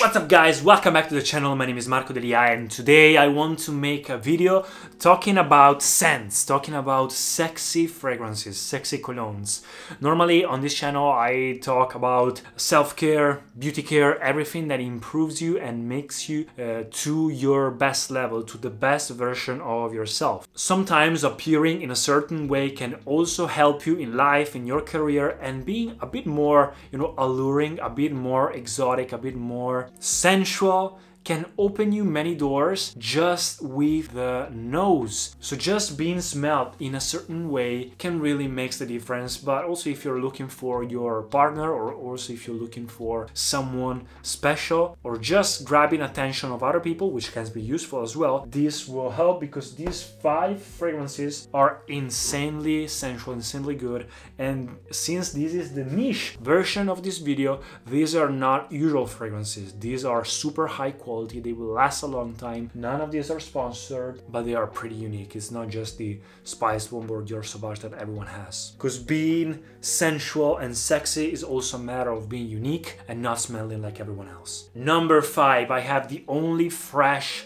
What's up guys, welcome back to the channel, my name is Marco Delia and today I want to make a video talking about scents, talking about sexy fragrances, sexy colognes. Normally on this channel I talk about self-care, beauty care, everything that improves you and makes you uh, to your best level, to the best version of yourself. Sometimes appearing in a certain way can also help you in life, in your career and being a bit more, you know, alluring, a bit more exotic, a bit more sensual can open you many doors just with the nose. So just being smelled in a certain way can really makes the difference. But also if you're looking for your partner or also if you're looking for someone special or just grabbing attention of other people, which can be useful as well, this will help because these five fragrances are insanely sensual, insanely good. And since this is the niche version of this video, these are not usual fragrances. These are super high quality quality, they will last a long time. None of these are sponsored, but they are pretty unique. It's not just the Spice Bomb or Dior Sauvage that everyone has. Because being sensual and sexy is also a matter of being unique and not smelling like everyone else. Number five, I have the only fresh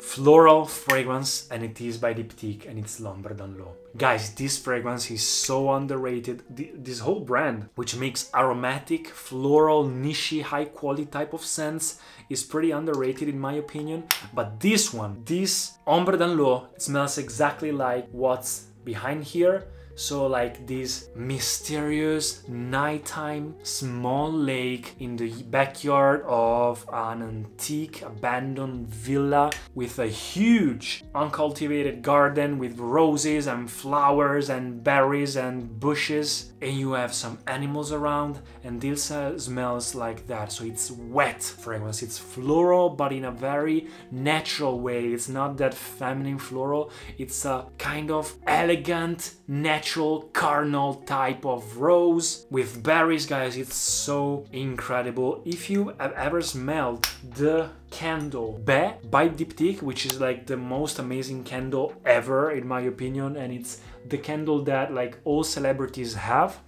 floral fragrance and it is by Diptyque and it's L'Ombre dans l'Eau. Guys, this fragrance is so underrated. This whole brand, which makes aromatic, floral, niche, high quality type of scents, is pretty underrated in my opinion. But this one, this Ombre dans l'Eau, smells exactly like what's behind here so, like this mysterious nighttime small lake in the backyard of an antique abandoned villa with a huge uncultivated garden with roses and flowers and berries and bushes, and you have some animals around, and this uh, smells like that. So, it's wet fragrance, it's floral, but in a very natural way. It's not that feminine floral, it's a kind of elegant, natural natural carnal type of rose with berries. Guys it's so incredible. If you have ever smelled the candle Baies by Diptyque which is like the most amazing candle ever in my opinion and it's the candle that like all celebrities have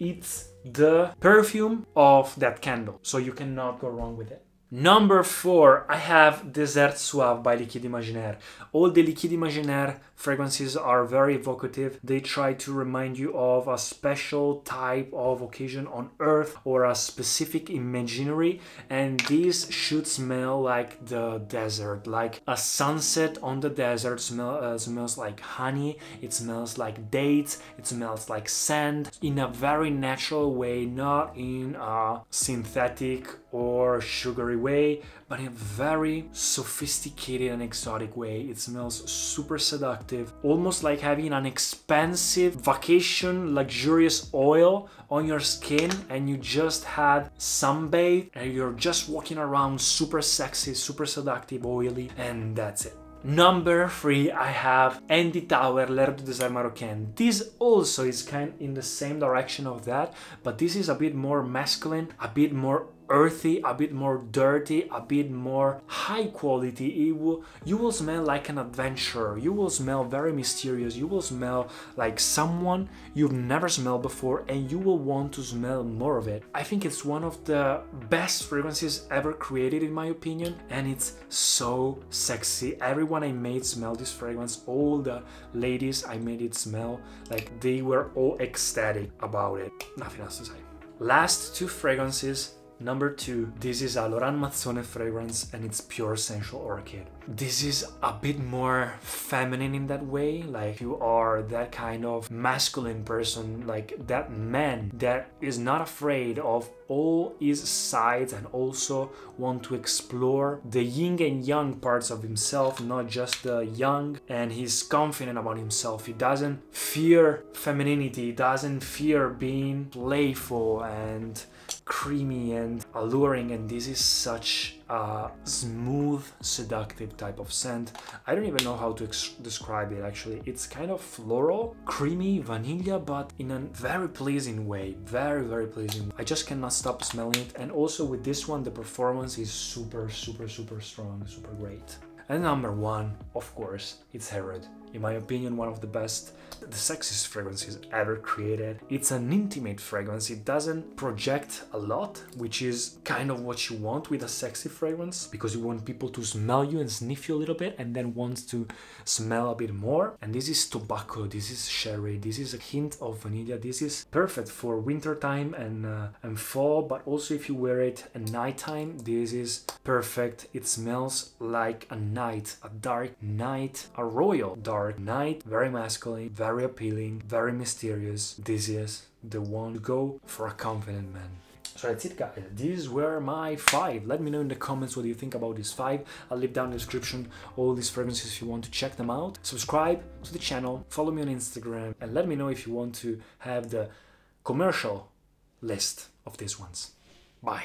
it's the perfume of that candle. So you cannot go wrong with it Number four, I have Désert Suave by Liquides Imaginaires. All the Liquides Imaginaires fragrances are very evocative. They try to remind you of a special type of occasion on earth or a specific imaginary, and these should smell like the desert, like a sunset on the desert smell, uh, smells like honey, it smells like dates, it smells like sand in a very natural way, not in a synthetic or sugary way, but in a very sophisticated and exotic way. It smells super seductive, almost like having an expensive vacation luxurious oil on your skin and you just had sunbathe and you're just walking around super sexy, super seductive, oily, and that's it. Number three, I have Andy Tauer, L'Air du Désert Marocain. This also is kind in the same direction of that, but this is a bit more masculine, a bit more earthy, a bit more dirty, a bit more high quality. It will, you will smell like an adventurer. You will smell very mysterious. You will smell like someone you've never smelled before and you will want to smell more of it. I think it's one of the best fragrances ever created in my opinion and it's so sexy. Everyone I made smell this fragrance. All the ladies I made it smell like they were all ecstatic about it. Nothing else to say. Last two fragrances Number two, this is a Laurent Mazzone fragrance and it's pure sensual orchid. This is a bit more feminine in that way, like you are that kind of masculine person, like that man that is not afraid of all his sides and also want to explore the yin and yang parts of himself, not just the yang, and he's confident about himself. He doesn't fear femininity, he doesn't fear being playful and creamy and alluring and this is such a smooth seductive type of scent. I don't even know how to ex- describe it actually. It's kind of floral creamy vanilla but in a very pleasing way. Very very pleasing. I just cannot stop smelling it and also with this one the performance is super super super strong super great and number one of course it's Herod in my opinion, one of the best the sexiest fragrances ever created. It's an intimate fragrance. It doesn't project a lot, which is kind of what you want with a sexy fragrance because you want people to smell you and sniff you a little bit and then wants to smell a bit more. And this is tobacco, this is sherry, this is a hint of vanilla. This is perfect for winter time and uh, and fall, but also if you wear it at nighttime, this is perfect. It smells like a night, a dark night, a royal dark night, very masculine, very appealing, very mysterious. This is the one to go for a confident man. So that's it guys, these were my five. Let me know in the comments what you think about these five. I'll leave down in the description all these fragrances if you want to check them out. Subscribe to the channel, follow me on Instagram, and let me know if you want to have the commercial list of these ones. Bye.